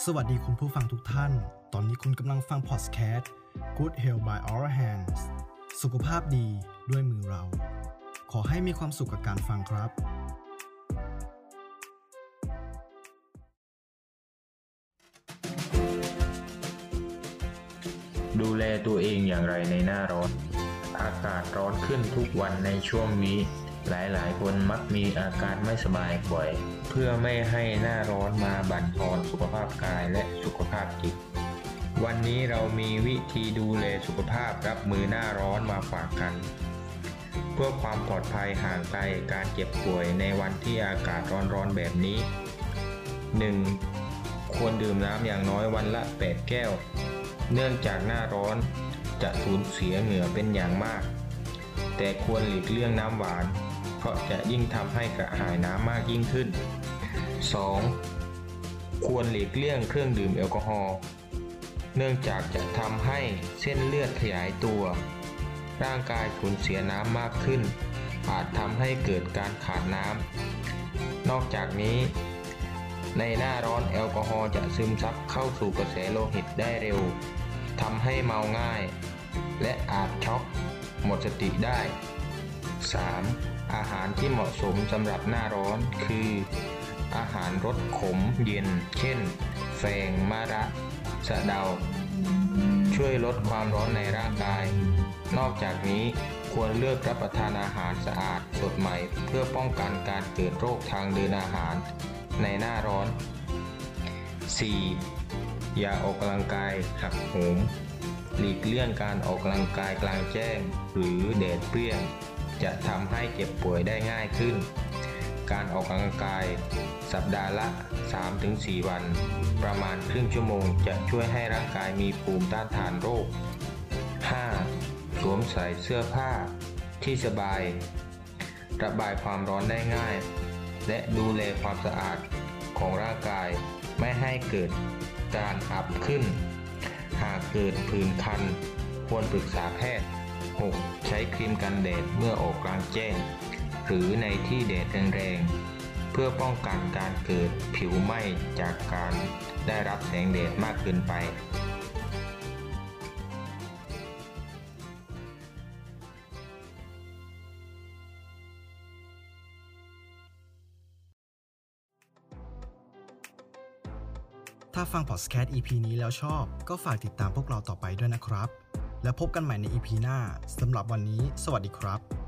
สวัสดีคุณผู้ฟังทุกท่าน ตอนนี้คุณกำลังฟังพอดแคสต์ Good Health by Our Hands สุขภาพดีด้วยมือเรา ขอให้มีความสุขกับการฟังครับ ดูแลตัวเองอย่างไรในหน้าร้อน อากาศร้อนขึ้นทุกวันในช่วงนี้ หลายๆ คนมักมีอาการไม่สบายบ่อย เพื่อไม่ให้หน้าร้อนมาบั่นทอนสุขภาพกายและสุขภาพจิต วันนี้เรามีวิธีดูแลสุขภาพรับมือหน้าร้อนมาฝากกัน เพื่อความปลอดภัยห่างไกลการเจ็บป่วยในวันที่อากาศร้อนๆแบบนี้ 1. ควรดื่มน้ำอย่างน้อยวันละ 8 แก้ว เนื่องจากหน้าร้อนจะสูญเสียเหงื่อเป็นอย่างมาก แต่ควรหลีกเลี่ยงน้ำหวาน เพราะจะยิ่งทำให้กระหายน้ำมากยิ่งขึ้น 2. ควรหลีกเลี่ยงเครื่องดื่มแอลกอฮอล์เนื่องจากจะทำให้เส้นเลือดขยายตัว ร่างกายสูญเสียน้ำมากขึ้น อาจทำให้เกิดการขาดน้ำ นอกจากนี้ ในหน้าร้อนแอลกอฮอล์จะซึมซับเข้าสู่กระแสโลหิตได้เร็วทำให้เมาง่าย และอาจช็อก หมดสติได้ 3. อาหารที่เหมาะสมสำหรับหน้าร้อนคือ อาหารรสขมเย็น เช่น แฟงมะระสะเดา ช่วยลดความร้อนในร่างกาย นอกจากนี้ควรเลือกรับประทานอาหารสะอาดสดใหม่ เพื่อป้องกันการเกิดโรคทางเดินอาหาร ในหน้าร้อน 4. อย่าออกกำลังกายหักโหม หลีกเลี่ยงการออกกำลังกายกลางแจ้ง หรือแดดเปรี้ยง จะทำให้เจ็บป่วยได้ง่ายขึ้น การออกกำลังกาย สัปดาห์ละ 3-4 วัน ประมาณครึ่งชั่วโมงจะช่วยให้ร่างกายมีภูมิต้านทานโรค 5. สวมใส่เสื้อผ้าที่สบาย ระบายความร้อนได้ง่าย และดูแลความสะอาดของร่างกายไม่ให้เกิดการอับขึ้น หากเกิดผื่นคัน ควรปรึกษาแพทย์ 6. ใช้ครีมกันแดดเมื่อออกกลางแจ้ง หรือในที่แดดแรงๆ เพื่อป้องกันการเกิดผิวไหม้จากการได้รับแสงแดดมากเกินไป ถ้าฟังพอดแคสต์ EP นี้แล้วชอบ ก็ฝากติดตามพวกเราต่อไปด้วยนะครับ แล้วพบกันใหม่ใน EP หน้าสำหรับวันนี้ สวัสดีครับ